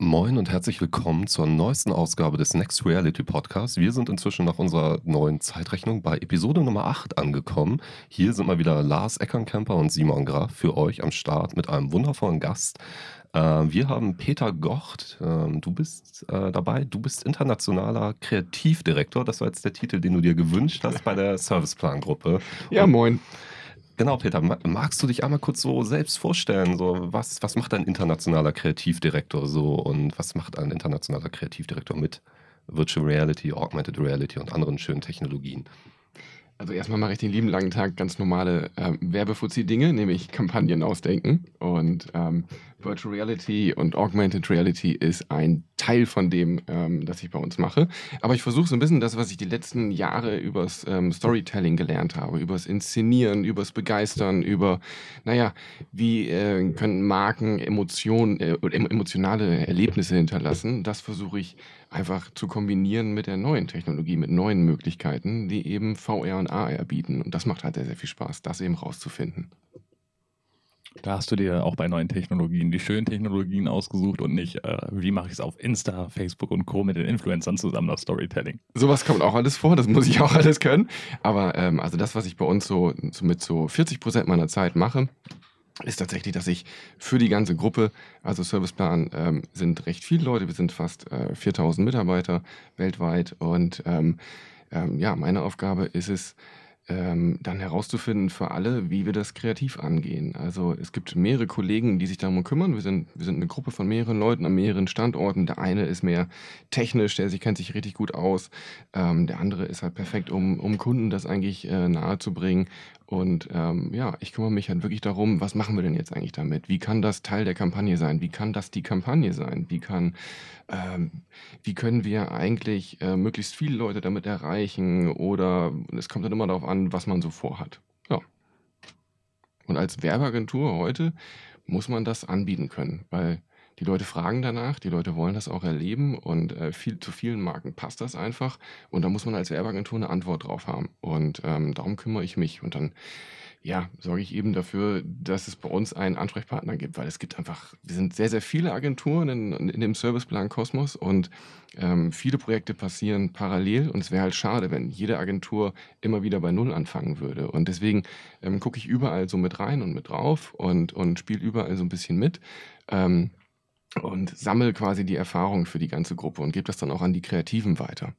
Moin und herzlich willkommen zur neuesten Ausgabe des Next Reality Podcasts. Wir sind inzwischen nach unserer neuen Zeitrechnung bei Episode Nummer 8 angekommen. Hier sind mal wieder Lars Eckernkämper und Simon Graf für euch am Start mit einem wundervollen Gast. Äh, wir haben Peter Gocht, äh, du bist äh, dabei, du bist internationaler Kreativdirektor. Das war jetzt der Titel, den du dir gewünscht hast bei der Serviceplan-Gruppe. Ja, moin. Genau, Peter, magst du dich einmal kurz so selbst vorstellen? So, was, was macht ein internationaler Kreativdirektor so und was macht ein internationaler Kreativdirektor mit Virtual Reality, Augmented Reality und anderen schönen Technologien? Also erstmal mache ich den lieben langen Tag ganz normale ähm, Werbefuzzi-Dinge, nämlich Kampagnen ausdenken. Und ähm, Virtual Reality und Augmented Reality ist ein Teil von dem, ähm, das ich bei uns mache. Aber ich versuche so ein bisschen das, was ich die letzten Jahre übers ähm, Storytelling gelernt habe, übers Inszenieren, übers Begeistern, über, naja, wie äh, können Marken Emotionen, äh, emotionale Erlebnisse hinterlassen. Das versuche ich einfach zu kombinieren mit der neuen Technologie, mit neuen Möglichkeiten, die eben VR und AR bieten. Und das macht halt sehr, sehr viel Spaß, das eben rauszufinden. Da hast du dir auch bei neuen Technologien die schönen Technologien ausgesucht und nicht, äh, wie mache ich es auf Insta, Facebook und Co. mit den Influencern zusammen, das Storytelling. Sowas kommt auch alles vor, das muss ich auch alles können. Aber ähm, also das, was ich bei uns so, so mit so 40 Prozent meiner Zeit mache, ist tatsächlich, dass ich für die ganze Gruppe, also Serviceplan ähm, sind recht viele Leute, wir sind fast äh, 4000 Mitarbeiter weltweit und ähm, ähm, ja, meine Aufgabe ist es, ähm, dann herauszufinden für alle, wie wir das kreativ angehen. Also es gibt mehrere Kollegen, die sich darum kümmern. Wir sind, wir sind eine Gruppe von mehreren Leuten an mehreren Standorten. Der eine ist mehr technisch, der sich, kennt sich richtig gut aus. Ähm, der andere ist halt perfekt, um, um Kunden das eigentlich äh, nahezubringen. Und ähm, ja, ich kümmere mich halt wirklich darum, was machen wir denn jetzt eigentlich damit? Wie kann das Teil der Kampagne sein? Wie kann das die Kampagne sein? Wie kann, ähm, wie können wir eigentlich äh, möglichst viele Leute damit erreichen? Oder es kommt dann immer darauf an, was man so vorhat. Ja. Und als Werbeagentur heute muss man das anbieten können, weil die Leute fragen danach, die Leute wollen das auch erleben und äh, viel, zu vielen Marken passt das einfach. Und da muss man als Werbeagentur eine Antwort drauf haben. Und ähm, darum kümmere ich mich. Und dann ja, sorge ich eben dafür, dass es bei uns einen Ansprechpartner gibt, weil es gibt einfach, wir sind sehr, sehr viele Agenturen in, in dem Serviceplan Kosmos und ähm, viele Projekte passieren parallel und es wäre halt schade, wenn jede Agentur immer wieder bei Null anfangen würde. Und deswegen ähm, gucke ich überall so mit rein und mit drauf und, und spiele überall so ein bisschen mit. Ähm, und sammle quasi die Erfahrung für die ganze Gruppe und gebe das dann auch an die Kreativen weiter.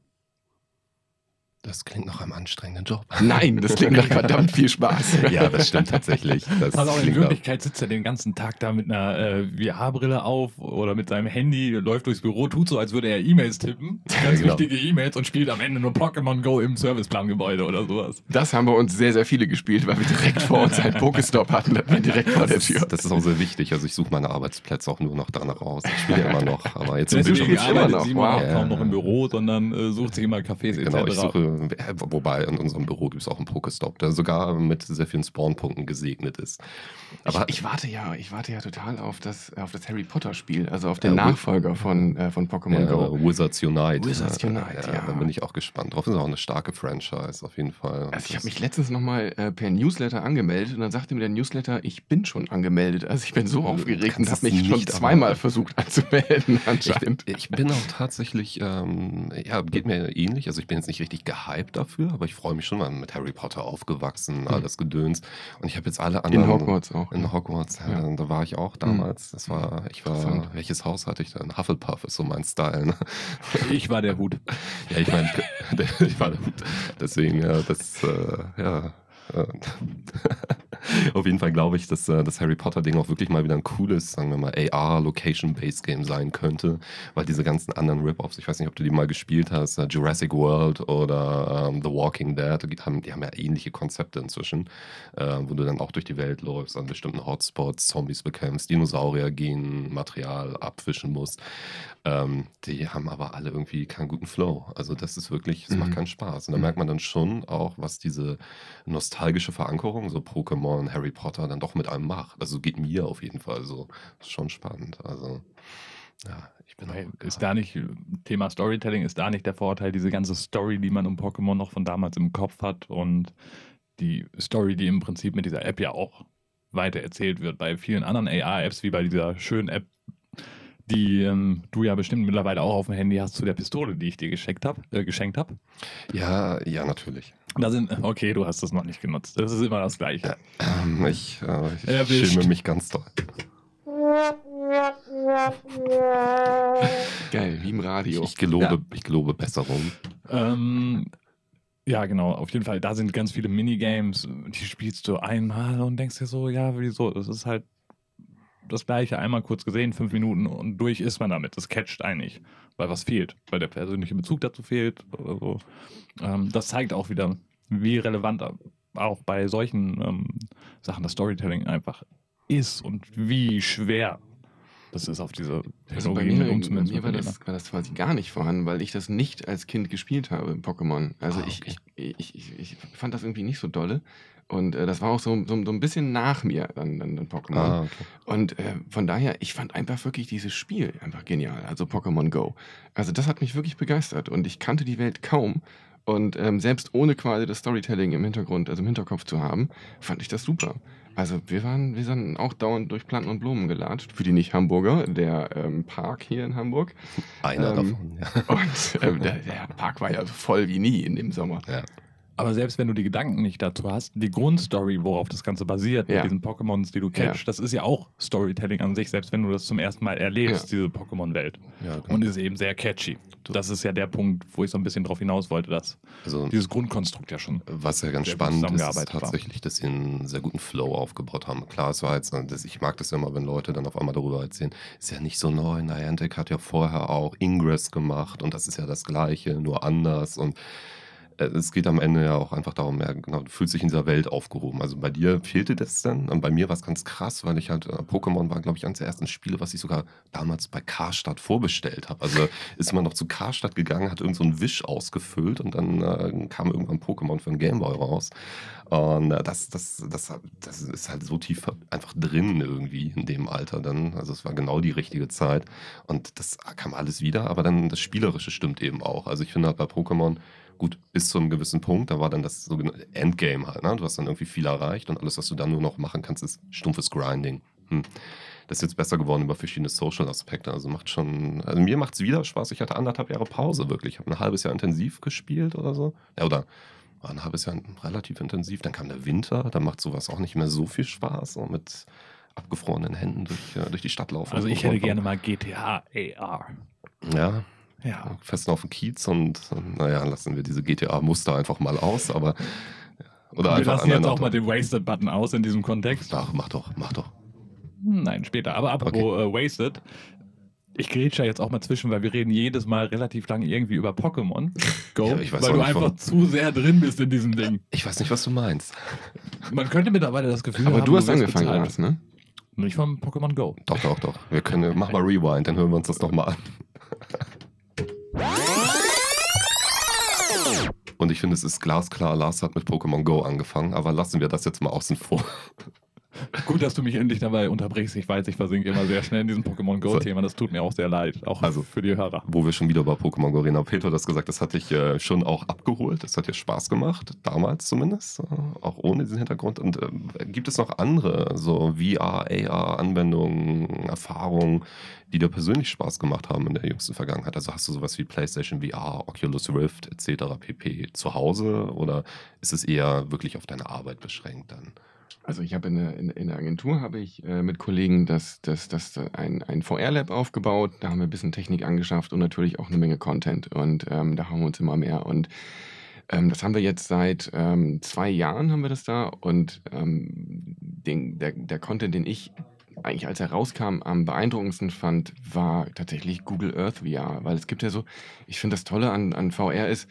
Das klingt nach einem anstrengenden Job. Nein, das klingt nach verdammt viel Spaß. ja, das stimmt tatsächlich. Das also in Wirklichkeit sitzt er den ganzen Tag da mit einer äh, VR-Brille auf oder mit seinem Handy, läuft durchs Büro, tut so, als würde er E-Mails tippen, ganz genau. wichtige E-Mails und spielt am Ende nur Pokémon Go im Serviceplan-Gebäude oder sowas. Das haben bei uns sehr, sehr viele gespielt, weil wir direkt vor uns einen Pokestop hatten, direkt vor der Tür. Das ist auch sehr wichtig. Also ich suche meine Arbeitsplätze auch nur noch danach aus. Ich spiele immer noch, aber jetzt im Bildschirm immer noch. Wow. auch kaum noch im Büro, sondern äh, sucht sich immer Cafés genau, etc. Ich suche wobei in unserem Büro gibt es auch einen Pokestop, der sogar mit sehr vielen Spawnpunkten gesegnet ist. Aber ich, ich, warte ja, ich warte ja total auf das, auf das Harry Potter Spiel, also auf den äh, Nachfolger von, äh, von Pokémon Go. Wizards Unite. Wizards Unite, ja, ja. Da bin ich auch gespannt drauf. Das ist auch eine starke Franchise, auf jeden Fall. Also ich habe mich letztens nochmal äh, per Newsletter angemeldet und dann sagte mir der Newsletter, ich bin schon angemeldet. Also ich bin so aufgeregt und habe mich schon zweimal versucht anzumelden anscheinend. Ich, ich, bin auch tatsächlich, ähm, ja, geht mir ähnlich. Also ich bin jetzt nicht richtig gehypt dafür, aber ich freue mich schon mal mit Harry Potter aufgewachsen, mhm. alles gedöns. Und ich habe jetzt alle anderen. In Hogwarts auch. In Hogwarts, ja, ja. da war ich auch damals. Das war, ich war, welches Haus hatte ich denn? Hufflepuff ist so mein Style. Ne? Ich war der Hut. ja, ich meine, ich war der Hut. Deswegen, ja, das, äh, ja. Auf jeden Fall glaube ich, dass äh, das Harry Potter-Ding auch wirklich mal wieder ein cooles, sagen wir mal, AR-Location-Based-Game sein könnte, weil diese ganzen anderen Rip-Offs, ich weiß nicht, ob du die mal gespielt hast, äh, Jurassic World oder ähm, The Walking Dead, die haben, die haben ja ähnliche Konzepte inzwischen, äh, wo du dann auch durch die Welt läufst, an bestimmten Hotspots, Zombies bekämpfst, Dinosaurier gehen, Material abfischen musst. Ähm, die haben aber alle irgendwie keinen guten Flow. Also das ist wirklich, es mhm. macht keinen Spaß. Und da mhm. merkt man dann schon auch, was diese nostalgische Verankerung, so Pokémon, Harry Potter, dann doch mit einem macht. Also geht mir auf jeden Fall so. ist schon spannend. Also ja, ich bin auch, Ist da nicht, Thema Storytelling, ist da nicht der Vorteil, diese ganze Story, die man um Pokémon noch von damals im Kopf hat und die Story, die im Prinzip mit dieser App ja auch weiter erzählt wird. Bei vielen anderen AR-Apps, wie bei dieser schönen App, die ähm, du ja bestimmt mittlerweile auch auf dem Handy hast, zu der Pistole, die ich dir geschenkt habe. Äh, geschenkt hab. Ja, ja, natürlich. Da sind, okay, du hast das noch nicht genutzt. Das ist immer das Gleiche. Ähm, ich äh, ich schäme mich ganz doll. Geil, wie im Radio. Ich, ich gelobe, ja. ich gelobe Besserung. Ähm, ja, genau, auf jeden Fall. Da sind ganz viele Minigames, die spielst du einmal und denkst dir so, ja, wieso? Das ist halt das gleiche einmal kurz gesehen, fünf Minuten und durch ist man damit. Das catcht eigentlich, weil was fehlt, weil der persönliche Bezug dazu fehlt oder so. Ähm, das zeigt auch wieder, wie relevant auch bei solchen ähm, Sachen das Storytelling einfach ist und wie schwer das ist auf diese also bei mir, bei mir war, das, war das quasi gar nicht vorhanden, weil ich das nicht als Kind gespielt habe, Pokémon. Also ah, okay. ich, ich, ich, ich, fand das irgendwie nicht so dolle. Und äh, das war auch so, so, so, ein bisschen nach mir, dann, dann, dann Pokémon. Ah, okay. Und äh, von daher, ich fand einfach wirklich dieses Spiel einfach genial. Also Pokémon Go. Also das hat mich wirklich begeistert. Und ich kannte die Welt kaum. Und ähm, selbst ohne quasi das Storytelling im Hintergrund, also im Hinterkopf zu haben, fand ich das super. Also wir waren, wir sind auch dauernd durch Planten und Blumen gelatscht. Für die Nicht-Hamburger, der ähm, Park hier in Hamburg. Einer ähm, davon, ja. Und ähm, der, der, Park war ja voll wie nie in dem Sommer. Ja. Aber selbst wenn du die Gedanken nicht dazu hast, die Grundstory, worauf das Ganze basiert, ja. mit diesen Pokémons, die du catchst, ja. das ist ja auch Storytelling an sich, selbst wenn du das zum ersten Mal erlebst, ja. diese Pokémon-Welt. Genau. Und ist eben sehr catchy. Das ist ja der Punkt, wo ich so ein bisschen drauf hinaus wollte, dass also, dieses Grundkonstrukt ja schon. Was ja ganz spannend ist, ist tatsächlich, war. dass sie einen sehr guten Flow aufgebaut haben. Klar, es war jetzt, ich mag das ja immer, wenn Leute dann auf einmal darüber erzählen, ist ja nicht so neu. Niantic hat ja vorher auch Ingress gemacht und das ist ja das Gleiche, nur anders und es geht am Ende ja auch einfach darum, ja, genau, du fühlst dich in dieser Welt aufgehoben. Also bei dir fehlte das dann. Und bei mir war es ganz krass, weil ich halt, äh, Pokémon war, glaube ich, eines der ersten Spiele, was ich sogar damals bei Karstadt vorbestellt habe. Also ist man noch zu Karstadt gegangen, hat irgend so einen Wisch ausgefüllt und dann äh, kam irgendwann Pokémon für den Gameboy raus. Und äh, das, das, das, das ist halt so tief einfach drin irgendwie in dem Alter dann. Also es war genau die richtige Zeit. Und das kam alles wieder, aber dann das Spielerische stimmt eben auch. Also ich finde halt bei Pokémon, gut, bis zu einem gewissen Punkt, da war dann das sogenannte Endgame halt. Ne? Du hast dann irgendwie viel erreicht und alles, was du dann nur noch machen kannst, ist stumpfes Grinding. Hm. Das ist jetzt besser geworden über verschiedene Social-Aspekte. Also macht schon, also mir macht es wieder Spaß. Ich hatte anderthalb Jahre Pause wirklich. Ich habe ein halbes Jahr intensiv gespielt oder so. Ja, oder war ein halbes Jahr relativ intensiv. Dann kam der Winter, dann macht sowas auch nicht mehr so viel Spaß. So mit abgefrorenen Händen durch, äh, durch die Stadt laufen. Also ich hätte gerne mal GTA AR. Ja, ja. Festen auf dem Kiez und naja, lassen wir diese GTA-Muster einfach mal aus, aber. Oder wir einfach lassen jetzt auch mal den Wasted-Button aus in diesem Kontext. Ach, mach doch, mach doch. Nein, später. Aber apropos okay. äh, Wasted, ich grätsche jetzt auch mal zwischen, weil wir reden jedes Mal relativ lange irgendwie über Pokémon Go, ja, weil du einfach von... zu sehr drin bist in diesem Ding. Ich weiß nicht, was du meinst. Man könnte mittlerweile das Gefühl Aber haben, du hast angefangen, Lars, ne? Nicht vom Pokémon Go. Doch, doch, doch. Wir können, mach mal Rewind, dann hören wir uns das nochmal an. Und ich finde, es ist glasklar, Lars hat mit Pokémon Go angefangen, aber lassen wir das jetzt mal außen vor. Gut, dass du mich endlich dabei unterbrichst. Ich weiß, ich versinke immer sehr schnell in diesem Pokémon Go-Thema. Das tut mir auch sehr leid, auch also, für die Hörer. Wo wir schon wieder bei Pokémon Go reden. Peter hat das gesagt, das hat dich äh, schon auch abgeholt. Das hat dir Spaß gemacht, damals zumindest, äh, auch ohne diesen Hintergrund. Und äh, gibt es noch andere, so VR, AR-Anwendungen, Erfahrungen, die dir persönlich Spaß gemacht haben in der jüngsten Vergangenheit? Also hast du sowas wie PlayStation VR, Oculus Rift etc. pp. zu Hause oder ist es eher wirklich auf deine Arbeit beschränkt dann? Also ich habe in, in, in, der Agentur habe ich äh, mit Kollegen das, das, das ein, ein VR-Lab aufgebaut. Da haben wir ein bisschen Technik angeschafft und natürlich auch eine Menge Content. Und ähm, da haben wir uns immer mehr. Und ähm, das haben wir jetzt seit ähm, zwei Jahren haben wir das da. Und ähm, den, der, der Content, den ich eigentlich als er rauskam am beeindruckendsten fand, war tatsächlich Google Earth VR. Weil es gibt ja so, ich finde das Tolle an, an VR ist,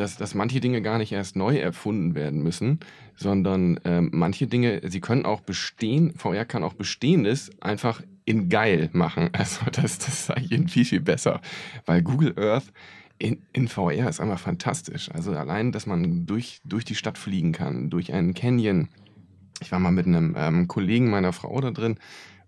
dass, dass manche Dinge gar nicht erst neu erfunden werden müssen, sondern ähm, manche Dinge, sie können auch bestehen, VR kann auch Bestehendes einfach in geil machen. Also das, das ist eigentlich viel, viel besser, weil Google Earth in, in VR ist einfach fantastisch. Also allein, dass man durch, durch die Stadt fliegen kann, durch einen Canyon. Ich war mal mit einem ähm, Kollegen meiner Frau da drin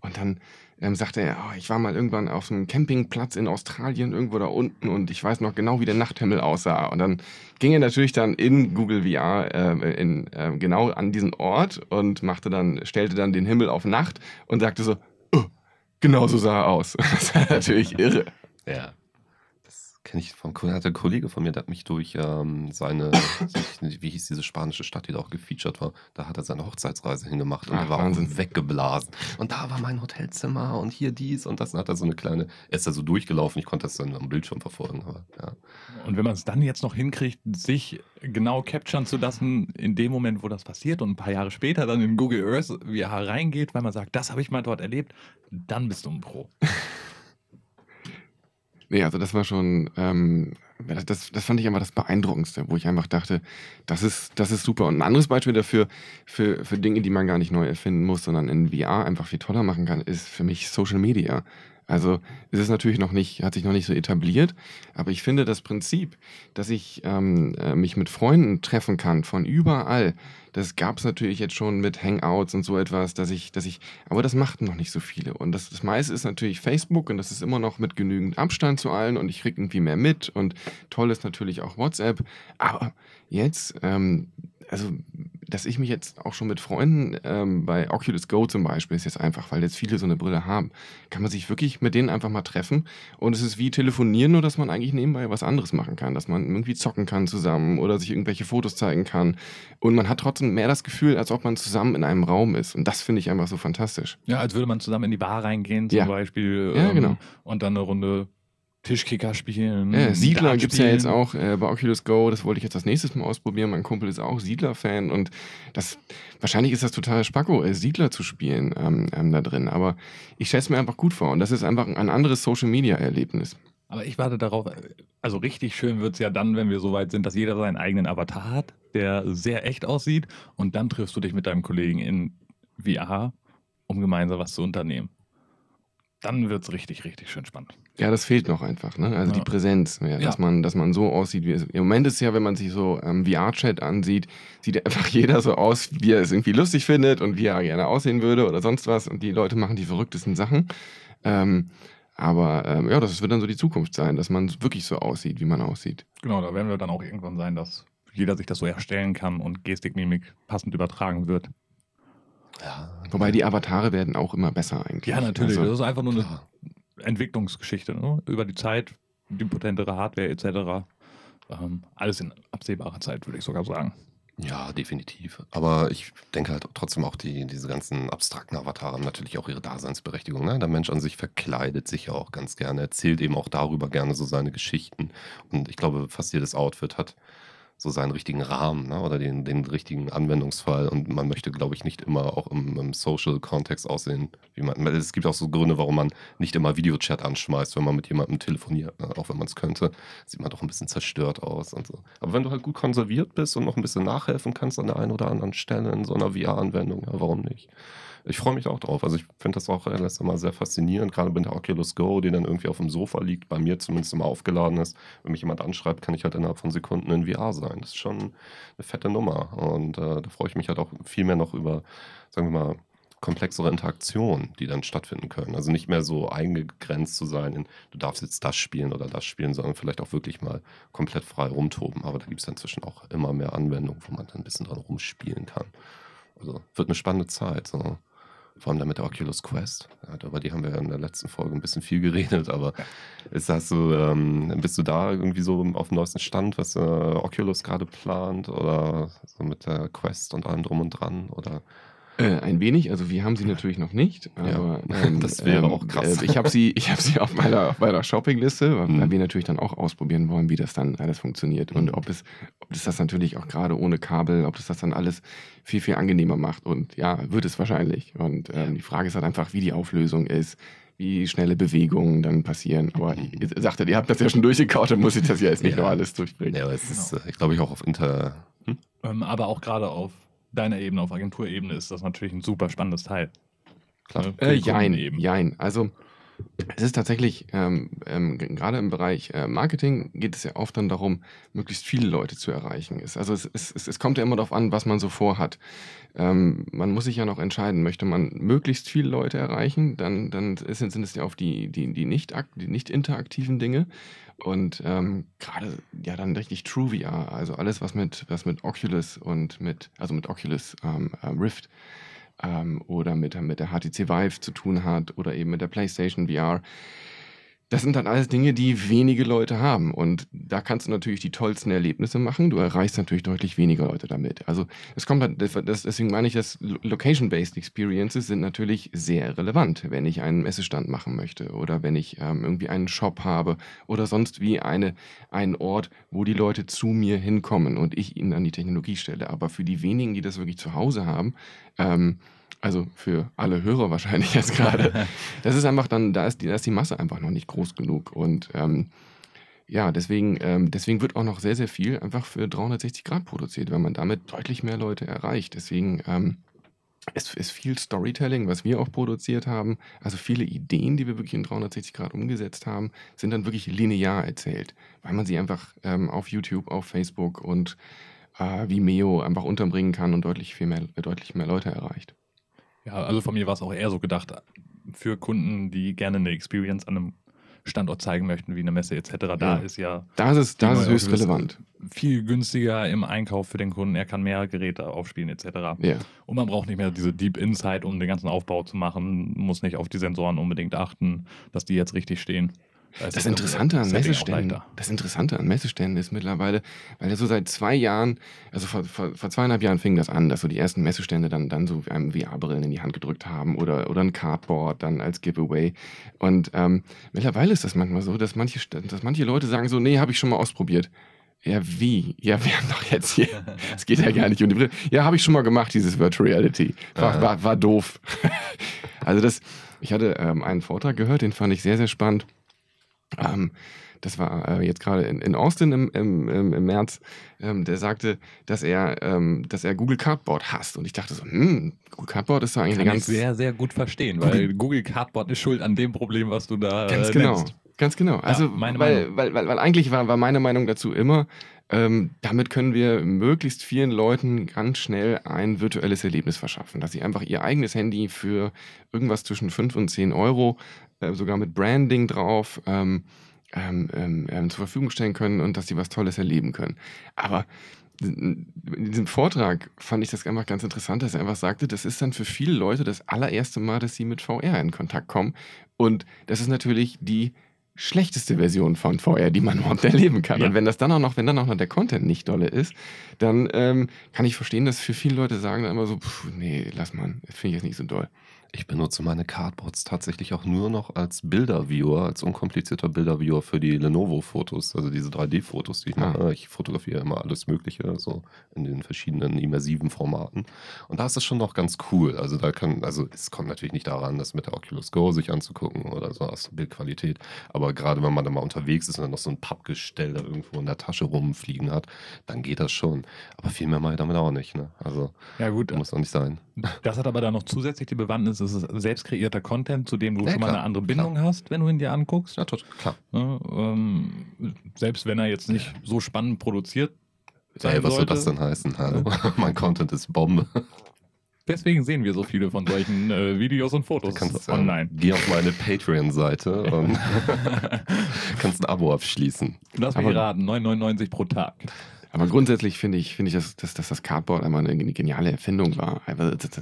und dann ähm, sagte er, oh, ich war mal irgendwann auf einem Campingplatz in Australien, irgendwo da unten und ich weiß noch genau, wie der Nachthimmel aussah. Und dann ging er natürlich dann in Google VR äh, in, äh, genau an diesen Ort und machte dann, stellte dann den Himmel auf Nacht und sagte so, oh, genau so sah er aus. Das war natürlich irre. Ja. Kenne ich vom hatte ein Kollege von mir, der hat mich durch ähm, seine, wie hieß diese spanische Stadt, die da auch gefeatured war, da hat er seine Hochzeitsreise hingemacht und Ach, er war Wahnsinn. weggeblasen. Und da war mein Hotelzimmer und hier dies und das. Und hat er so eine kleine, er ist da so durchgelaufen, ich konnte das dann am Bildschirm verfolgen. Aber, ja. Und wenn man es dann jetzt noch hinkriegt, sich genau capturen zu lassen, in dem Moment, wo das passiert und ein paar Jahre später dann in Google Earth VR reingeht, weil man sagt, das habe ich mal dort erlebt, dann bist du ein Pro. Nee, also das war schon, ähm, das, das, fand ich einfach das Beeindruckendste, wo ich einfach dachte, das ist, das ist super. Und ein anderes Beispiel dafür, für, für Dinge, die man gar nicht neu erfinden muss, sondern in VR einfach viel toller machen kann, ist für mich Social Media. Also es ist natürlich noch nicht, hat sich noch nicht so etabliert, aber ich finde das Prinzip, dass ich ähm, äh, mich mit Freunden treffen kann von überall, das gab es natürlich jetzt schon mit Hangouts und so etwas, dass ich, dass ich, aber das machten noch nicht so viele. Und das, das meiste ist natürlich Facebook und das ist immer noch mit genügend Abstand zu allen und ich kriege irgendwie mehr mit und toll ist natürlich auch WhatsApp. Aber jetzt, ähm, also dass ich mich jetzt auch schon mit Freunden ähm, bei Oculus Go zum Beispiel ist jetzt einfach, weil jetzt viele so eine Brille haben, kann man sich wirklich mit denen einfach mal treffen und es ist wie telefonieren, nur dass man eigentlich nebenbei was anderes machen kann, dass man irgendwie zocken kann zusammen oder sich irgendwelche Fotos zeigen kann und man hat trotzdem mehr das Gefühl, als ob man zusammen in einem Raum ist und das finde ich einfach so fantastisch. Ja, als würde man zusammen in die Bar reingehen, zum Ja. Beispiel. Ja, ähm, genau. Und dann eine Runde Tischkicker spielen. Ja, Siedler gibt es ja jetzt auch äh, bei Oculus Go. Das wollte ich jetzt das nächste Mal ausprobieren. Mein Kumpel ist auch Siedler-Fan und das wahrscheinlich ist das total Spacko, äh, Siedler zu spielen ähm, ähm, da drin. Aber ich stelle es mir einfach gut vor und das ist einfach ein anderes Social-Media-Erlebnis. Aber ich warte darauf, also richtig schön wird es ja dann, wenn wir so weit sind, dass jeder seinen eigenen Avatar hat, der sehr echt aussieht und dann triffst du dich mit deinem Kollegen in VR, um gemeinsam was zu unternehmen. Dann wird es richtig, richtig schön spannend. Ja, das fehlt noch einfach, ne? Also Ja. die Präsenz, ja, dass, Ja. man, dass man so aussieht, wie es. Im Moment ist ja, wenn man sich so ähm, VR-Chat ansieht, sieht einfach jeder so aus, wie er es irgendwie lustig findet und wie er gerne aussehen würde oder sonst was. Und die Leute machen die verrücktesten Sachen. Ähm, aber ähm, ja, das wird dann so die Zukunft sein, dass man wirklich so aussieht, wie man aussieht. Genau, da werden wir dann auch irgendwann sein, dass jeder sich das so erstellen kann und Gestik, Mimik passend übertragen wird. ja. Wobei die Avatare werden auch immer besser eigentlich. Ja, natürlich. Also, das ist einfach nur eine Klar. Entwicklungsgeschichte. Ne? Über die Zeit, die potentere Hardware etc. Ähm, alles in absehbarer Zeit, würde ich sogar sagen. Ja, definitiv. Aber ich denke halt trotzdem auch, die, diese ganzen abstrakten Avatare haben natürlich auch ihre Daseinsberechtigung. Ne? Der Mensch an sich verkleidet sich ja auch ganz gerne, erzählt eben auch darüber gerne so seine Geschichten. Und ich glaube, fast jedes Outfit hat so seinen richtigen Rahmen ne? oder den, den richtigen Anwendungsfall. Und man möchte, glaube ich, nicht immer auch im, im Social-Kontext aussehen, wie man. Es gibt auch so Gründe, warum man nicht immer Videochat anschmeißt, wenn man mit jemandem telefoniert, ne? auch wenn man es könnte. Sieht man doch ein bisschen zerstört aus und so. Aber wenn du halt gut konserviert bist und noch ein bisschen nachhelfen kannst an der einen oder anderen Stelle in so einer VR-Anwendung, ja, warum nicht? Ich freue mich auch drauf. Also ich finde das auch erst einmal sehr faszinierend, gerade mit der Oculus Go, die dann irgendwie auf dem Sofa liegt, bei mir zumindest immer aufgeladen ist. Wenn mich jemand anschreibt, kann ich halt innerhalb von Sekunden in VR sein. Das ist schon eine fette Nummer. Und äh, da freue ich mich halt auch viel mehr noch über, sagen wir mal, komplexere Interaktionen, die dann stattfinden können. Also nicht mehr so eingegrenzt zu sein in, du darfst jetzt das spielen oder das spielen, sondern vielleicht auch wirklich mal komplett frei rumtoben. Aber da gibt es inzwischen auch immer mehr Anwendungen, wo man dann ein bisschen dran rumspielen kann. Also wird eine spannende Zeit. So. Vor allem dann mit der Oculus Quest. Ja, über die haben wir ja in der letzten Folge ein bisschen viel geredet, aber ist das so, ähm, bist du da irgendwie so auf dem neuesten Stand, was äh, Oculus gerade plant oder so mit der Quest und allem drum und dran? Oder Äh, ein wenig, also wir haben sie natürlich noch nicht, aber Ja, ähm, das wäre auch krass. Äh, ich habe sie, ich habe sie auf meiner, auf meiner Shoppingliste, weil Mhm. wir natürlich dann auch ausprobieren wollen, wie das dann alles funktioniert und ob es, ob es das natürlich auch gerade ohne Kabel, ob das das dann alles viel viel angenehmer macht und ja, wird es wahrscheinlich. Und ähm, die Frage ist halt einfach, wie die Auflösung ist. Wie schnelle Bewegungen dann passieren. Aber Mhm. ihr sagtet, ihr habt das ja schon durchgekaut, dann muss ich das ja jetzt nicht Ja. noch alles durchbringen. ja, aber es ist, äh, ich glaube ich, auch auf Inter. Hm? Ähm, aber auch gerade auf deiner Ebene, auf Agenturebene ist das natürlich ein super spannendes Teil. Klar. Ne? Äh, jein, eben. jein. Also Es ist tatsächlich, ähm, ähm, gerade im Bereich äh, Marketing geht es ja oft dann darum, möglichst viele Leute zu erreichen. Es, also es, es, es kommt ja immer darauf an, was man so vorhat. Ähm, man muss sich ja noch entscheiden, möchte man möglichst viele Leute erreichen, dann, dann sind, sind es ja auf die, die, die, nicht, die nicht interaktiven Dinge. Und ähm, gerade ja dann richtig True VR, also alles, was mit, was mit Oculus und mit, also mit Oculus ähm, äh, Rift ähm, oder mit, mit der HTC Vive zu tun hat oder eben mit der PlayStation VR. Das sind dann alles Dinge, die wenige Leute haben. Und da kannst du natürlich die tollsten Erlebnisse machen. Du erreichst natürlich deutlich weniger Leute damit. Also es kommt halt, deswegen meine ich, dass Location-Based Experiences sind natürlich sehr relevant, wenn ich einen Messestand machen möchte oder wenn ich ähm, irgendwie einen Shop habe oder sonst wie eine, einen Ort, wo die Leute zu mir hinkommen und ich ihnen dann die Technologie stelle. Aber für die wenigen, die das wirklich zu Hause haben, ähm, also für alle Hörer wahrscheinlich jetzt gerade. Das ist einfach dann, da ist die, da ist die Masse einfach noch nicht groß genug. Und ähm, ja, deswegen, ähm, deswegen wird auch noch sehr, sehr viel einfach für 360 Grad produziert, weil man damit deutlich mehr Leute erreicht. Deswegen ähm, ist, ist viel Storytelling, was wir auch produziert haben. Also viele Ideen, die wir wirklich in 360 Grad umgesetzt haben, sind dann wirklich linear erzählt, weil man sie einfach ähm, auf YouTube, auf Facebook und äh, Vimeo einfach unterbringen kann und deutlich, viel mehr, deutlich mehr Leute erreicht. Ja, also von mir war es auch eher so gedacht für Kunden, die gerne eine Experience an einem Standort zeigen möchten, wie eine Messe etc. Da ja. ist ja. Das ist, das ist höchst relevant. Viel günstiger im Einkauf für den Kunden. Er kann mehr Geräte aufspielen etc. Ja. Und man braucht nicht mehr diese Deep Insight, um den ganzen Aufbau zu machen. Muss nicht auf die Sensoren unbedingt achten, dass die jetzt richtig stehen. Das, das Interessante an Messeständen, das Interessante an Messeständen ist mittlerweile, weil ja so seit zwei Jahren, also vor, vor, vor, zweieinhalb Jahren fing das an, dass so die ersten Messestände dann, dann so einem VR-Brillen in die Hand gedrückt haben oder, oder ein Cardboard dann als Giveaway. Und ähm, mittlerweile ist das manchmal so, dass manche, dass manche Leute sagen so, nee, habe ich schon mal ausprobiert. Ja, wie? Ja, wir haben doch jetzt hier. Es geht ja gar nicht um die Brille. Ja, habe ich schon mal gemacht, dieses Virtual Reality. War, war, war doof. Also das, ich hatte ähm, einen Vortrag gehört, den fand ich sehr, sehr spannend. Ähm, das war äh, jetzt gerade in, in, Austin im, im, im März, ähm, der sagte, dass er, ähm, dass er Google Cardboard hasst. Und ich dachte so, hm, Google Cardboard ist doch eigentlich Kann eine ganz. Ich sehr, sehr gut verstehen, weil Google Cardboard ist schuld an dem Problem, was du da. Ganz äh, genau. Nennst. Ganz genau. Also, ja, weil, weil, weil, weil, eigentlich war, war meine Meinung dazu immer, ähm, damit können wir möglichst vielen Leuten ganz schnell ein virtuelles Erlebnis verschaffen, dass sie einfach ihr eigenes Handy für irgendwas zwischen 5 und 10 Euro äh, sogar mit Branding drauf, ähm, ähm, ähm, ähm, zur Verfügung stellen können und dass sie was Tolles erleben können. Aber in diesem Vortrag fand ich das einfach ganz interessant, dass er einfach sagte, das ist dann für viele Leute das allererste Mal, dass sie mit VR in Kontakt kommen. Und das ist natürlich die schlechteste Version von VR, die man überhaupt erleben kann. Ja. Und wenn das dann auch noch, wenn dann auch noch der Content nicht dolle ist, dann ähm, kann ich verstehen, dass für viele Leute sagen dann immer so, pff, nee, lass mal, finde ich jetzt nicht so doll. Ich benutze meine Cardboards tatsächlich auch nur noch als Bilderviewer, als unkomplizierter Bilderviewer für die Lenovo-Fotos, also diese 3D-Fotos, die ich ah. mache. Ich fotografiere immer alles Mögliche, so in den verschiedenen immersiven Formaten. Und da ist das schon noch ganz cool. Also da kann, also es kommt natürlich nicht daran, das mit der Oculus Go sich anzugucken oder so aus Bildqualität. Aber gerade wenn man dann mal unterwegs ist und dann noch so ein Pappgestell da irgendwo in der Tasche rumfliegen hat, dann geht das schon. Aber viel mehr mache ich damit auch nicht. Ne? Also ja, gut. muss auch nicht sein. Das hat aber dann noch zusätzlich die Bewandtnis, das ist selbst kreierter Content, zu dem du ja, schon mal eine andere Bindung klar. hast, wenn du ihn dir anguckst. Ja, total, klar. Ja, ähm, selbst wenn er jetzt nicht so spannend produziert sein Ey, was sollte. soll das denn heißen? Hallo, mein Content ist Bombe. Deswegen sehen wir so viele von solchen äh, Videos und Fotos kannst, online. Äh, geh auf meine Patreon-Seite und kannst ein Abo abschließen. Lass mich raten, 9,99 pro Tag. Aber grundsätzlich finde ich, finde ich dass, dass, dass, das Cardboard einmal eine geniale Erfindung war.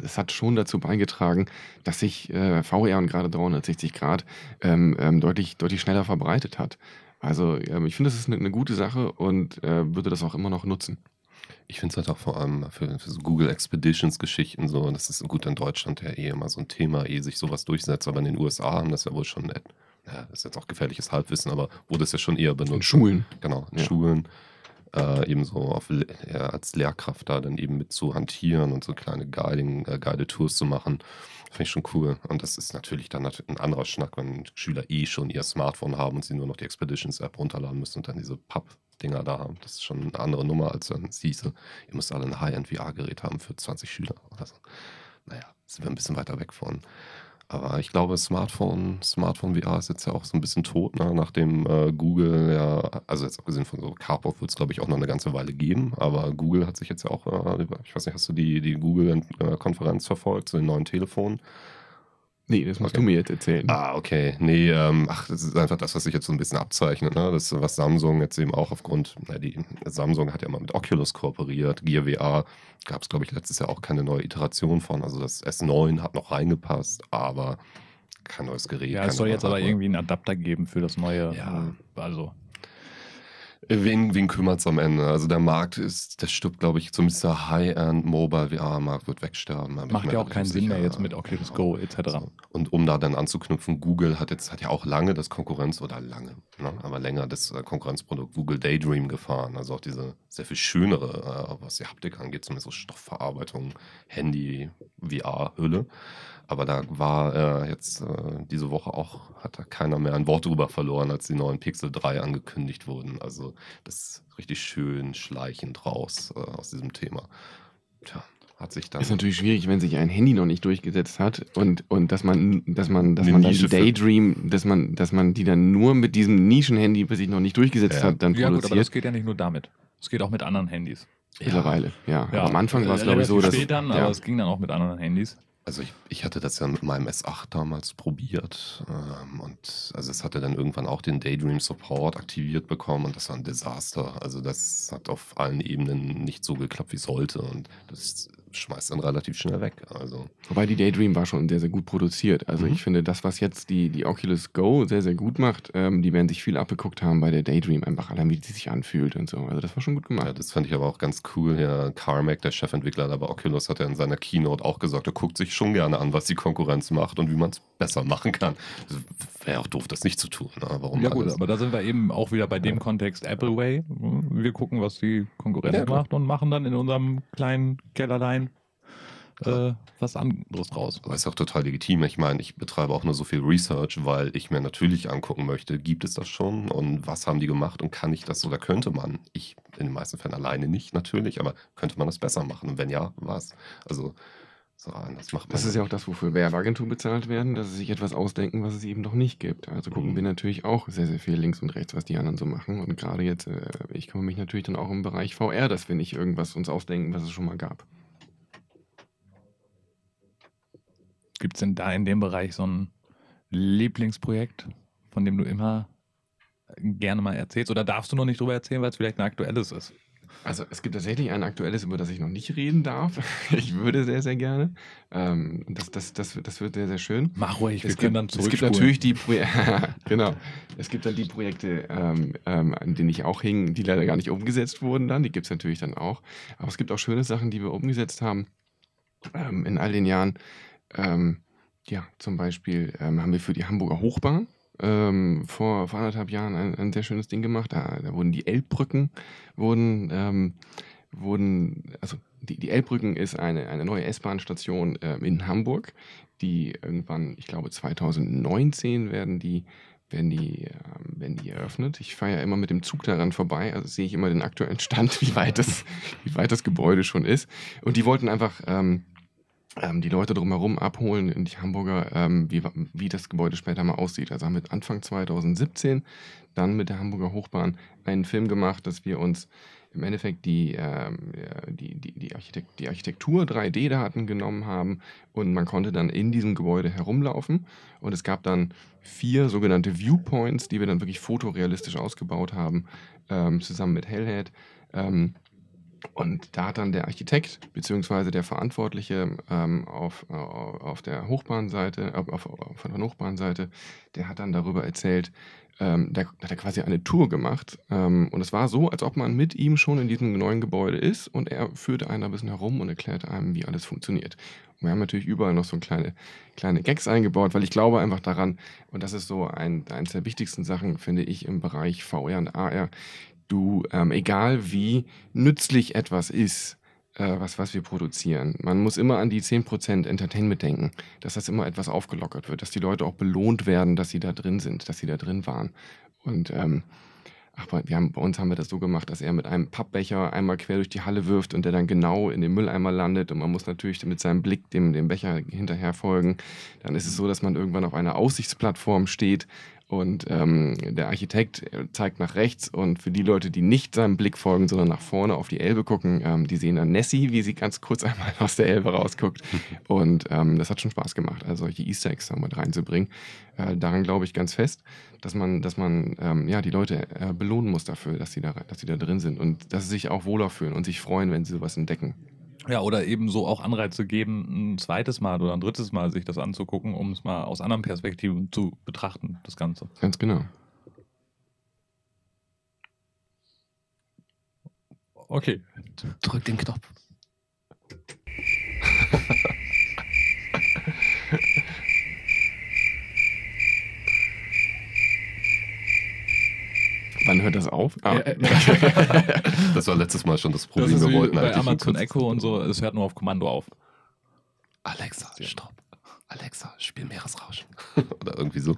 Es hat schon dazu beigetragen, dass sich äh, VR und gerade 360 Grad ähm, ähm, deutlich, deutlich schneller verbreitet hat. Also ähm, ich finde, das ist eine, eine, gute Sache und äh, würde das auch immer noch nutzen. Ich finde es halt auch vor allem für, für so Google Expeditions Geschichten so, das ist gut in Deutschland ja eh immer so ein Thema, ehe sich sowas durchsetzt, aber in den USA haben das ja wohl schon, ja, das ist jetzt auch gefährliches Halbwissen, aber wurde es ja schon eher benutzt. In Schulen. Genau, in ja. Schulen äh, eben so auf, ja, als Lehrkraft da dann eben mit zu hantieren und so kleine Guiding, äh, Guided Tours zu machen. Finde ich schon cool. Und das ist natürlich dann ein anderer Schnack, wenn Schüler eh schon ihr Smartphone haben und sie nur noch die Expeditions-App runterladen müssen und dann diese Papp-Dinger da haben. Das ist schon eine andere Nummer, als wenn es hieße, ihr müsst alle ein High-End-VR-Gerät haben für 20 Schüler oder so. Naja, sind wir ein bisschen weiter weg von. Aber ich glaube, Smartphone, Smartphone VR ist jetzt ja auch so ein bisschen tot, ne? nachdem äh, Google ja, also jetzt abgesehen von so Carport wird es, glaube ich, auch noch eine ganze Weile geben, aber Google hat sich jetzt ja auch, äh, ich weiß nicht, hast du die, die Google-Konferenz verfolgt, zu den neuen Telefonen? Nee, das musst okay. du mir jetzt erzählen. Ah, okay. Nee, ähm, ach, das ist einfach das, was sich jetzt so ein bisschen abzeichnet. Ne? Das, was Samsung jetzt eben auch aufgrund, na, die Samsung hat ja mal mit Oculus kooperiert. Gear VR gab es, glaube ich, letztes Jahr auch keine neue Iteration von. Also das S9 hat noch reingepasst, aber kein neues Gerät. Ja, es soll jetzt aber irgendwie einen Adapter geben für das neue. Ja. Also Wen, wen kümmert es am Ende? Also der Markt ist, der stirbt, glaube ich, zumindest der High-End Mobile VR-Markt wird wegsterben. Macht ja auch keinen Sinn mehr jetzt mit Oculus Go etc. So. Und um da dann anzuknüpfen, Google hat jetzt hat ja auch lange das Konkurrenz oder lange, ne, aber länger das äh, Konkurrenzprodukt Google Daydream gefahren. Also auch diese sehr viel schönere, äh, was die Haptik angeht, zumindest so Stoffverarbeitung, Handy, VR-Hülle. Aber da war äh, jetzt äh, diese Woche auch, hat da keiner mehr ein Wort drüber verloren, als die neuen Pixel 3 angekündigt wurden. Also das ist richtig schön schleichend raus äh, aus diesem Thema. Tja, hat sich dann. Ist natürlich schwierig, wenn sich ein Handy noch nicht durchgesetzt hat und, und dass man, dass man, dass man dann Daydream, dass man, dass man die dann nur mit diesem Nischenhandy, bis sich noch nicht durchgesetzt ja. hat, dann ja, produziert. Gut, aber das geht ja nicht nur damit. Es geht auch mit anderen Handys. Mittlerweile, ja. ja. Am Anfang war es, glaube ich, so, dass. Spät dann, aber es ging dann auch mit anderen Handys. Also ich, ich hatte das ja mit meinem S8 damals probiert ähm, und also es hatte dann irgendwann auch den Daydream Support aktiviert bekommen und das war ein Desaster. Also das hat auf allen Ebenen nicht so geklappt, wie es sollte und das schmeißt dann relativ schnell weg. Also. Wobei die Daydream war schon sehr, sehr gut produziert. Also mhm. ich finde, das, was jetzt die, die Oculus Go sehr, sehr gut macht, ähm, die werden sich viel abgeguckt haben bei der Daydream, einfach allein, wie die sich anfühlt und so. Also das war schon gut gemacht. Ja, das fand ich aber auch ganz cool. Herr Carmack, der Chefentwickler da bei Oculus, hat ja in seiner Keynote auch gesagt, er guckt sich schon gerne an, was die Konkurrenz macht und wie man es besser machen kann. Wäre auch doof, das nicht zu tun. Ne? Warum ja gut, alles? aber da sind wir eben auch wieder bei dem ja. Kontext Apple Way. Wir gucken, was die Konkurrenz ja, macht und machen dann in unserem kleinen Kellerlein äh, was anderes raus. Das ist auch total legitim. Ich meine, ich betreibe auch nur so viel Research, weil ich mir natürlich angucken möchte, gibt es das schon und was haben die gemacht und kann ich das oder könnte man? Ich in den meisten Fällen alleine nicht natürlich, aber könnte man das besser machen? Und wenn ja, was? Also so, das macht man. Das ist ja auch das, wofür Werbeagenturen bezahlt werden, dass sie sich etwas ausdenken, was es eben noch nicht gibt. Also gucken mhm. wir natürlich auch sehr, sehr viel links und rechts, was die anderen so machen. Und gerade jetzt, äh, ich kümmere mich natürlich dann auch im Bereich VR, dass wir nicht irgendwas uns ausdenken, was es schon mal gab. Gibt es denn da in dem Bereich so ein Lieblingsprojekt, von dem du immer gerne mal erzählst? Oder darfst du noch nicht drüber erzählen, weil es vielleicht ein aktuelles ist? Also es gibt tatsächlich ein aktuelles, über das ich noch nicht reden darf. Ich würde sehr, sehr gerne. Ähm, das, das, das, das wird sehr, sehr schön. Mach ruhig, wir es können gibt, dann Es gibt natürlich die Projekte, genau. Es gibt dann die Projekte, ähm, ähm, an denen ich auch hing, die leider gar nicht umgesetzt wurden dann. Die gibt es natürlich dann auch. Aber es gibt auch schöne Sachen, die wir umgesetzt haben ähm, in all den Jahren. Ähm, ja, zum Beispiel ähm, haben wir für die Hamburger Hochbahn ähm, vor, vor anderthalb Jahren ein, ein, sehr schönes Ding gemacht. Da, da wurden die Elbbrücken, wurden, ähm, wurden also die, die Elbbrücken ist eine, eine neue S-Bahn-Station ähm, in Hamburg, die irgendwann, ich glaube 2019 werden die werden die, ähm, werden die eröffnet. Ich fahre ja immer mit dem Zug daran vorbei, also sehe ich immer den aktuellen Stand, wie weit das, wie weit das Gebäude schon ist. Und die wollten einfach ähm, die Leute drumherum abholen in die Hamburger, ähm, wie, wie das Gebäude später mal aussieht. Also haben wir Anfang 2017 dann mit der Hamburger Hochbahn einen Film gemacht, dass wir uns im Endeffekt die, ähm, die, die, die, Architekt die Architektur 3D-Daten genommen haben und man konnte dann in diesem Gebäude herumlaufen. Und es gab dann vier sogenannte Viewpoints, die wir dann wirklich fotorealistisch ausgebaut haben, ähm, zusammen mit Hellhead. Ähm, und da hat dann der Architekt bzw. der Verantwortliche ähm, auf, äh, auf der Hochbahnseite, auf, auf, von der Hochbahnseite, der hat dann darüber erzählt, ähm, da hat er quasi eine Tour gemacht. Ähm, und es war so, als ob man mit ihm schon in diesem neuen Gebäude ist und er führte einen ein bisschen herum und erklärte einem, wie alles funktioniert. Und wir haben natürlich überall noch so kleine, kleine Gags eingebaut, weil ich glaube einfach daran, und das ist so ein, eines der wichtigsten Sachen, finde ich, im Bereich VR und AR, du, ähm, egal wie nützlich etwas ist, äh, was, was wir produzieren, man muss immer an die 10% Entertainment denken, dass das immer etwas aufgelockert wird, dass die Leute auch belohnt werden, dass sie da drin sind, dass sie da drin waren. Und ähm, ach, bei, wir haben, bei uns haben wir das so gemacht, dass er mit einem Pappbecher einmal quer durch die Halle wirft und der dann genau in den Mülleimer landet und man muss natürlich mit seinem Blick dem, dem Becher hinterher folgen. Dann ist es so, dass man irgendwann auf einer Aussichtsplattform steht und ähm, der Architekt zeigt nach rechts und für die Leute, die nicht seinem Blick folgen, sondern nach vorne auf die Elbe gucken, ähm, die sehen dann Nessie, wie sie ganz kurz einmal aus der Elbe rausguckt. Und ähm, das hat schon Spaß gemacht, also solche Easter Eggs da mit reinzubringen. Äh, daran glaube ich ganz fest, dass man, dass man ähm, ja, die Leute äh, belohnen muss dafür, dass sie, da, dass sie da drin sind und dass sie sich auch wohler fühlen und sich freuen, wenn sie sowas entdecken. Ja, oder eben so auch Anreize geben, ein zweites Mal oder ein drittes Mal sich das anzugucken, um es mal aus anderen Perspektiven zu betrachten, das Ganze. Ganz genau. Okay. Drück den Knopf. Wann hört das auf? Ah. Äh, Das war letztes Mal schon das Das Problem. ist Wir wie wollten bei eigentlich ein Amazon Echo und so, es hört nur auf Kommando auf. Alexa, stopp. Alexa, spiel Meeresrauschen. Oder irgendwie so.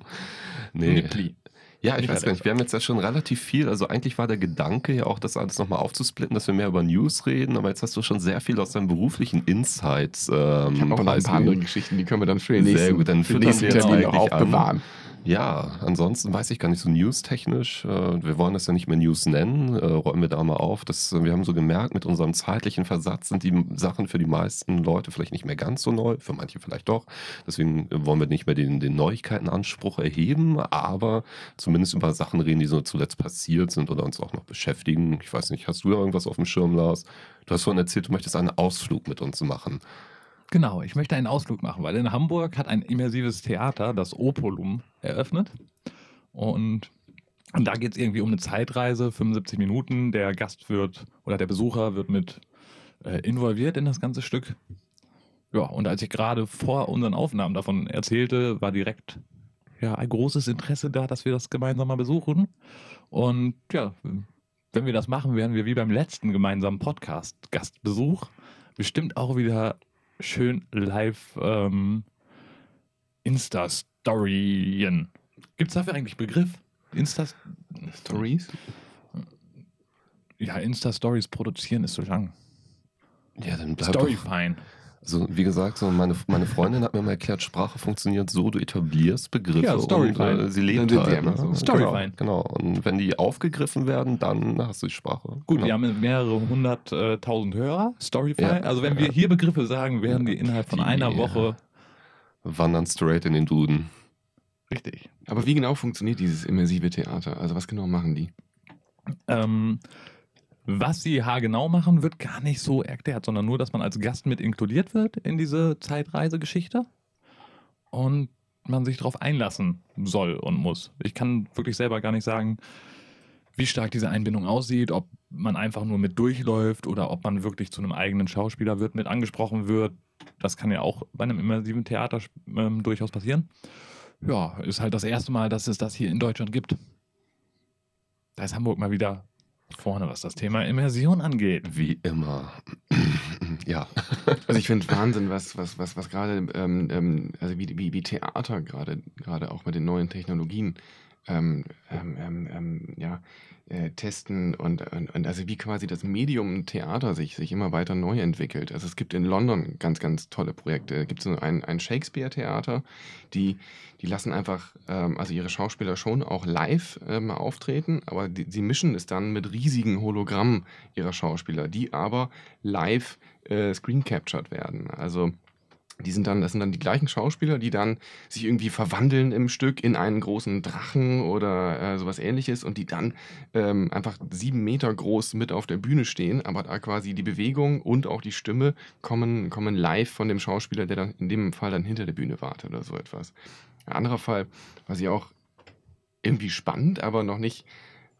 Nee. Nippli. Ja, ich Nicht weiß gar nicht. Wir haben jetzt ja schon relativ viel. Also eigentlich war der Gedanke ja auch, das alles nochmal aufzusplitten, dass wir mehr über News reden. Aber jetzt hast du schon sehr viel aus deinen beruflichen Insights. Ähm, Ich habe auch noch ein paar andere Geschichten, die können wir dann für den Sehr nächsten, gut, dann für den nächsten Termin noch eigentlich an. Ja, ansonsten weiß ich gar nicht, so newstechnisch, äh, wir wollen das ja nicht mehr News nennen, äh, räumen wir da mal auf. Das, äh, wir haben so gemerkt, mit unserem zeitlichen Versatz sind die Sachen für die meisten Leute vielleicht nicht mehr ganz so neu, für manche vielleicht doch. Deswegen wollen wir nicht mehr den, den Neuigkeitenanspruch erheben, aber zumindest über Sachen reden, die so zuletzt passiert sind oder uns auch noch beschäftigen. Ich weiß nicht, hast du da irgendwas auf dem Schirm, Lars? Du hast vorhin erzählt, du möchtest einen Ausflug mit uns machen. Genau, ich möchte einen Ausflug machen, weil in Hamburg hat ein immersives Theater, das Opolum, eröffnet. Und, und da geht es irgendwie um eine Zeitreise, 75 Minuten. Der Gast wird oder der Besucher wird mit äh, involviert in das ganze Stück. Ja, und als ich gerade vor unseren Aufnahmen davon erzählte, war direkt ja, ein großes Interesse da, dass wir das gemeinsam mal besuchen. Und ja, wenn wir das machen, werden wir wie beim letzten gemeinsamen Podcast-Gastbesuch bestimmt auch wieder schön live ähm, Insta-Storyen. Gibt es dafür eigentlich Begriff? Insta Stories? Ja, Insta-Stories produzieren ist so lang. Ja, dann bleib doch Storyfine. Also, wie gesagt, so meine, meine Freundin hat mir mal erklärt, Sprache funktioniert so, du etablierst Begriffe Ja, und äh, sie lebt Dann halt. Ne? so. Storyline. Genau, genau. Und wenn die aufgegriffen werden, dann hast du die Sprache. Gut, genau. wir haben mehrere hunderttausend Hörer. Storyfine. Ja. Also, wenn wir hier Begriffe sagen, werden die innerhalb von Die- einer Woche wandern straight in den Duden. richtig. Aber wie genau funktioniert dieses immersive Theater? Also was genau machen die? Ähm, was sie haargenau machen, wird gar nicht so erklärt, sondern nur, dass man als Gast mit inkludiert wird in diese Zeitreisegeschichte und man sich darauf einlassen soll und muss. Ich kann wirklich selber gar nicht sagen, wie stark diese Einbindung aussieht, ob man einfach nur mit durchläuft oder ob man wirklich zu einem eigenen Schauspieler wird, mit angesprochen wird. Das kann ja auch bei einem immersiven Theater ähm, durchaus passieren. Ja, ist halt das erste Mal, dass es das hier in Deutschland gibt. Da ist Hamburg mal wieder vorne, was das Thema Immersion angeht. Wie immer. ja. Also ich finde Wahnsinn, was, was, was, was gerade, ähm, ähm, also wie, wie, wie Theater gerade, gerade auch mit den neuen Technologien ähm, ähm, ähm, ähm, ja, äh, testen und, und, und also wie quasi das Medium Theater sich, sich immer weiter neu entwickelt. Also es gibt in London ganz, ganz tolle Projekte. Es gibt so ein, ein Shakespeare-Theater, die, die lassen einfach, ähm, also ihre Schauspieler schon auch live ähm, auftreten, aber die, sie mischen es dann mit riesigen Hologrammen ihrer Schauspieler, die aber live äh, screen captured werden. Also die sind dann, das sind dann die gleichen Schauspieler, die dann sich irgendwie verwandeln im Stück in einen großen Drachen oder äh, sowas ähnliches und die dann ähm, einfach sieben Meter groß mit auf der Bühne stehen, aber da quasi die Bewegung und auch die Stimme kommen, kommen live von dem Schauspieler, der dann in dem Fall dann hinter der Bühne wartet oder so etwas. Ein anderer Fall, was ich auch irgendwie spannend, aber noch nicht,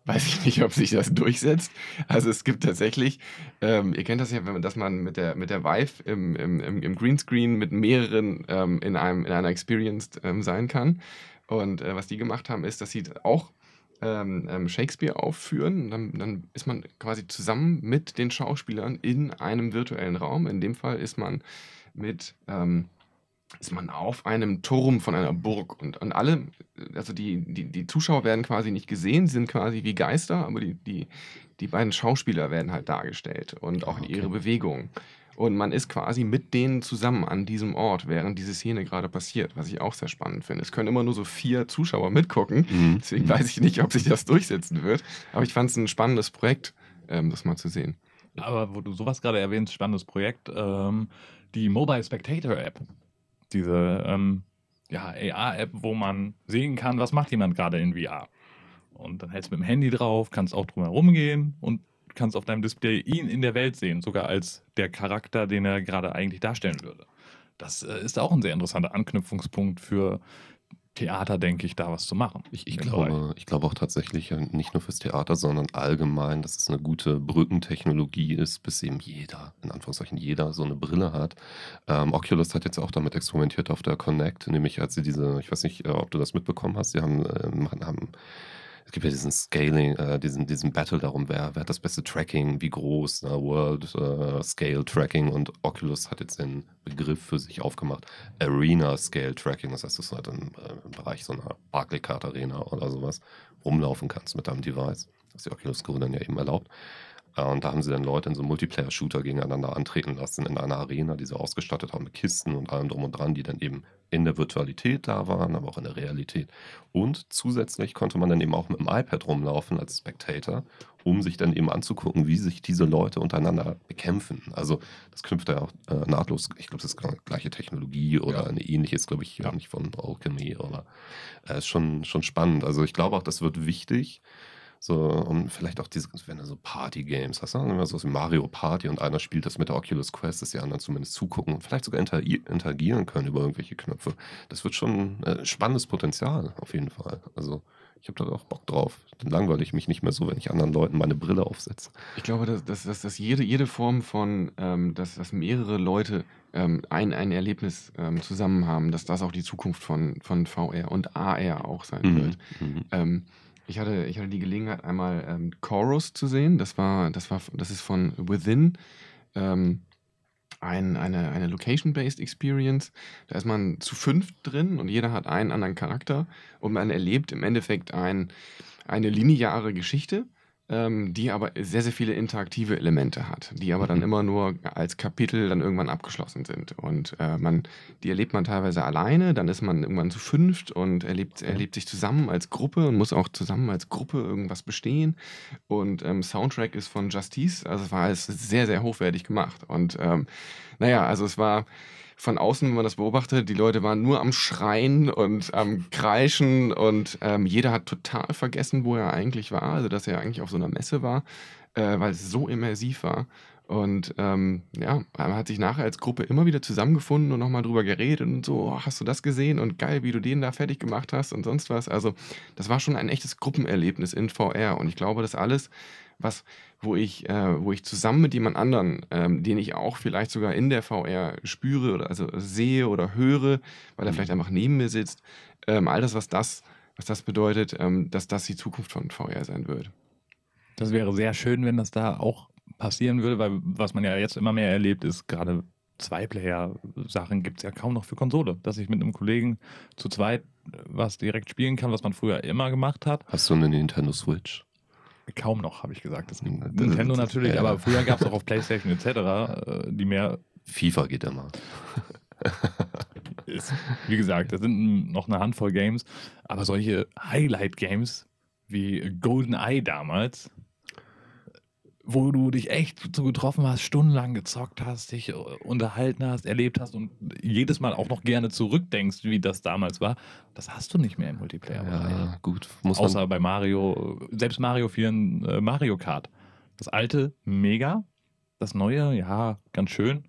weiß ich nicht, ob sich das durchsetzt. Also es gibt tatsächlich, ähm, ihr kennt das ja, dass man mit der, mit der Vive im, im, im, im Greenscreen mit mehreren ähm, in, einem, in einer Experience ähm, sein kann. Und äh, was die gemacht haben, ist, dass sie auch ähm, ähm, Shakespeare aufführen. Dann, dann ist man quasi zusammen mit den Schauspielern in einem virtuellen Raum. In dem Fall ist man mit, ähm, ist man auf einem Turm von einer Burg und, und alle, also die, die, die Zuschauer werden quasi nicht gesehen, sind quasi wie Geister, aber die, die, die beiden Schauspieler werden halt dargestellt und auch Okay. ihre Bewegungen. Und man ist quasi mit denen zusammen an diesem Ort, während diese Szene gerade passiert, was ich auch sehr spannend finde. Es können immer nur so vier Zuschauer mitgucken, Mhm. deswegen weiß ich nicht, ob sich das durchsetzen wird. Aber ich fand es ein spannendes Projekt, ähm, das mal zu sehen. Aber wo du sowas gerade erwähnst, spannendes Projekt, ähm, die Mobile Spectator App. Diese ähm, ja, AR-App, wo man sehen kann, was macht jemand gerade in VR. Und dann hältst du mit dem Handy drauf, kannst auch drum herum gehen und kannst auf deinem Display ihn in der Welt sehen, sogar als der Charakter, den er gerade eigentlich darstellen würde. Das äh, ist auch ein sehr interessanter Anknüpfungspunkt für Theater, denke ich, da was zu machen. Ich, ich, glaube, ich glaube auch tatsächlich äh, nicht nur fürs Theater, sondern allgemein, dass es eine gute Brückentechnologie ist, bis eben jeder, in Anführungszeichen jeder, so eine Brille hat. Ähm, Oculus hat jetzt auch damit experimentiert auf der Connect, nämlich als sie diese, ich weiß nicht, äh, ob du das mitbekommen hast, sie haben, äh, machen- haben es gibt ja diesen Scaling, äh, diesen, diesen Battle darum, wer, wer hat das beste Tracking, wie groß, ne, World äh, Scale Tracking und Oculus hat jetzt den Begriff für sich aufgemacht, Arena Scale Tracking, das heißt, dass du halt im, äh, im Bereich so einer Barclaycard Arena oder sowas rumlaufen kannst mit deinem Device, was die Oculus Go dann ja eben erlaubt. Äh, Und da haben sie dann Leute in so Multiplayer-Shooter gegeneinander antreten lassen in einer Arena, die sie ausgestattet haben mit Kisten und allem drum und dran, die dann eben in der Virtualität da waren, aber auch in der Realität. Und zusätzlich konnte man dann eben auch mit dem iPad rumlaufen als Spectator, um sich dann eben anzugucken, wie sich diese Leute untereinander bekämpfen. Also das knüpft ja auch äh, nahtlos, ich glaube, das ist die gleiche Technologie oder Ja. eine ähnliche, ist glaube ich Ja. nicht von Alchemy, aber äh, ist schon, schon spannend. Also ich glaube auch, das wird wichtig. So, und vielleicht auch diese, wenn du so Party-Games hast, ne? immer so wie Mario Party und einer spielt das mit der Oculus Quest, dass die anderen zumindest zugucken und vielleicht sogar interagieren können über irgendwelche Knöpfe. Das wird schon äh, spannendes Potenzial, auf jeden Fall. Also, ich habe da auch Bock drauf. Dann langweile ich mich nicht mehr so, wenn ich anderen Leuten meine Brille aufsetze. Ich glaube, dass, dass, dass, dass jede, jede Form von, ähm, dass, dass mehrere Leute ähm, ein, ein Erlebnis ähm, zusammen haben, dass das auch die Zukunft von, von VR und AR auch sein wird. Mhm. Ich, hatte, ich hatte die Gelegenheit, einmal ähm, Chorus zu sehen. Das war, das war, das ist von Within. Ähm, ein, eine, eine Location-Based Experience. Da ist man zu fünft drin und jeder hat einen anderen Charakter und man erlebt im Endeffekt ein, eine lineare Geschichte, ähm, die aber sehr, sehr viele interaktive Elemente hat, die aber dann Mhm. immer nur als Kapitel dann irgendwann abgeschlossen sind. Und äh, man, die erlebt man teilweise alleine, dann ist man irgendwann zu fünft und erlebt, erlebt sich zusammen als Gruppe und muss auch zusammen als Gruppe irgendwas bestehen. Und ähm, Soundtrack ist von Justice, also es war alles sehr, sehr hochwertig gemacht. Und ähm, naja, also es war von außen, wenn man das beobachtet, die Leute waren nur am Schreien und am Kreischen und ähm, jeder hat total vergessen, wo er eigentlich war, also dass er eigentlich auf so einer Messe war, äh, weil es so immersiv war. Und ähm, ja, man hat sich nachher als Gruppe immer wieder zusammengefunden und nochmal drüber geredet und so, oh, hast du das gesehen und geil, wie du den da fertig gemacht hast und sonst was. Also das war schon ein echtes Gruppenerlebnis in VR und ich glaube, das alles, was, wo ich, äh, wo ich zusammen mit jemand anderen, ähm, den ich auch vielleicht sogar in der VR spüre oder also sehe oder höre, weil er Mhm. vielleicht einfach neben mir sitzt, ähm, all das, was das, was das bedeutet, ähm, dass das die Zukunft von VR sein wird. Das wäre sehr schön, wenn das da auch passieren würde, weil was man ja jetzt immer mehr erlebt, ist gerade Zwei-Player-Sachen gibt es ja kaum noch für Konsole. Dass ich mit einem Kollegen zu zweit äh, was direkt spielen kann, was man früher immer gemacht hat. Hast du eine Nintendo Switch? Kaum noch, habe ich gesagt. Das gibt Das- Nintendo natürlich, ja, aber früher gab es auch auf PlayStation etc., äh, die mehr FIFA geht immer. ist. Wie gesagt, das sind noch eine Handvoll Games, aber solche Highlight-Games wie GoldenEye damals, wo du dich echt so getroffen hast, stundenlang gezockt hast, dich äh, unterhalten hast, erlebt hast und jedes Mal auch noch gerne zurückdenkst, wie das damals war, das hast du nicht mehr im multiplayer Ja, gut. Außer bei Mario, selbst Mario 4, äh, Mario Kart. Das alte, mega. Das neue, ja, ganz schön.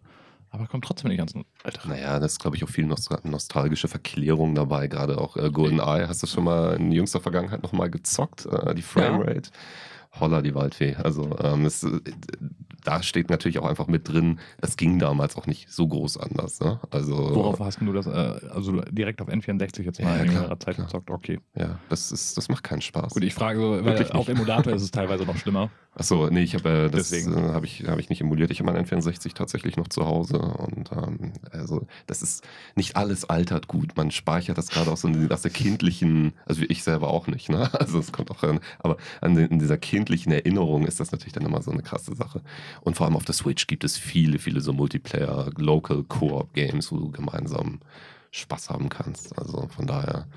Aber kommt trotzdem nicht ganz alte ran. Naja, das ist, glaube ich, auch viel nost nostalgische Verklärung dabei. Gerade auch äh, GoldenEye. Hast du schon mal in jüngster Vergangenheit nochmal gezockt? Äh, die Framerate? Holla, die Waldfee. Also, ähm, es, äh, da steht natürlich auch einfach mit drin, es ging damals auch nicht so groß anders. Ne? Also, Worauf hast denn du das? Äh, also direkt auf N64 jetzt mal Ja, in längerer Zeit klar. gezockt? Okay. ja, das, ist, das macht keinen Spaß. Gut, ich frage so, weil Wirklich auf. Emulator ist es teilweise noch schlimmer. Achso, nee, ich habe äh, das Deswegen. äh, habe ich, hab ich nicht emuliert. Ich habe meinen N64 tatsächlich noch zu Hause und ähm, also das ist nicht alles altert gut. Man speichert das gerade auch so aus der kindlichen, also ich selber auch nicht, ne? Also es kommt auch an, aber an den, in dieser kindlichen Erinnerung ist das natürlich dann immer so eine krasse Sache. Und vor allem auf der Switch gibt es viele, viele so Multiplayer, Local Co-op Games, wo du gemeinsam Spaß haben kannst. Also von daher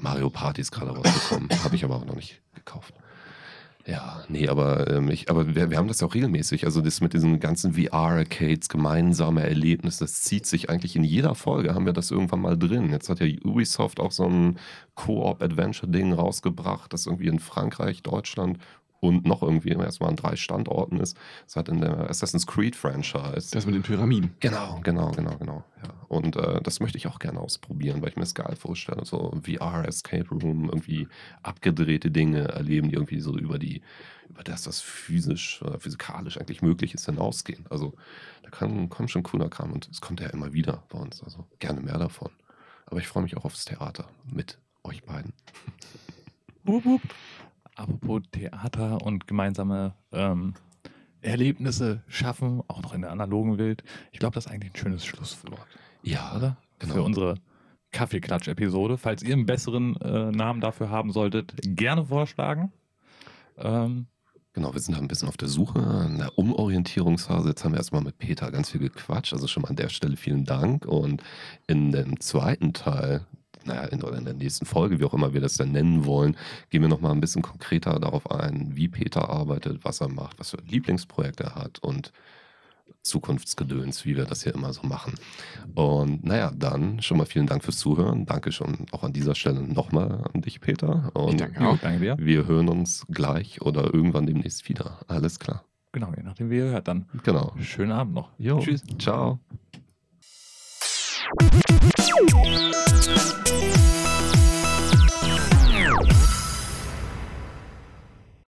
Mario Party ist gerade rausgekommen, habe ich aber auch noch nicht gekauft. Ja, nee, aber, ähm, ich, aber wir, wir haben das ja auch regelmäßig. Also das mit diesen ganzen VR-Arcades, gemeinsame Erlebnisse, das zieht sich eigentlich in jeder Folge, haben wir das irgendwann mal drin. Jetzt hat ja Ubisoft auch so ein Co-op-Adventure-Ding rausgebracht, das irgendwie in Frankreich, Deutschland und noch irgendwie erstmal an drei Standorten ist. Das hat in der Assassin's Creed-Franchise. Das mit den Pyramiden. Genau, genau, genau, genau. Ja. Und äh, das möchte ich auch gerne ausprobieren, weil ich mir das geil vorstelle. So VR, Escape Room, irgendwie abgedrehte Dinge erleben, die irgendwie so über die, über das, was physisch oder physikalisch eigentlich möglich ist, hinausgehen. Also da kann, kommt schon cooler Kram und es kommt ja immer wieder bei uns. Also gerne mehr davon. Aber ich freue mich auch aufs Theater mit euch beiden. Wup, wup. Apropos Theater und gemeinsame ähm, Erlebnisse schaffen, auch noch in der analogen Welt. Ich glaube, das ist eigentlich ein schönes Schlusswort, Ja, oder? genau. Für unsere Kaffeeklatsch-Episode. Falls ihr einen besseren äh, Namen dafür haben solltet, gerne vorschlagen. Ähm, Genau, wir sind da ein bisschen auf der Suche, in der Umorientierungsphase. Jetzt haben wir erstmal mit Peter ganz viel gequatscht. Also schon mal an der Stelle vielen Dank. Und in dem zweiten Teil, naja, in, oder in der nächsten Folge, wie auch immer wir das dann nennen wollen, gehen wir nochmal ein bisschen konkreter darauf ein, wie Peter arbeitet, was er macht, was für Lieblingsprojekte er hat und Zukunftsgedöns, wie wir das hier immer so machen. Und naja, dann schon mal vielen Dank fürs Zuhören. Danke schon auch an dieser Stelle nochmal an dich, Peter. Und Ich danke auch. danke dir. wir hören uns gleich oder irgendwann demnächst wieder. Alles klar. Genau, je nachdem, wie ihr hört, dann Genau. schönen Abend noch. Jo. Tschüss. Ciao. Música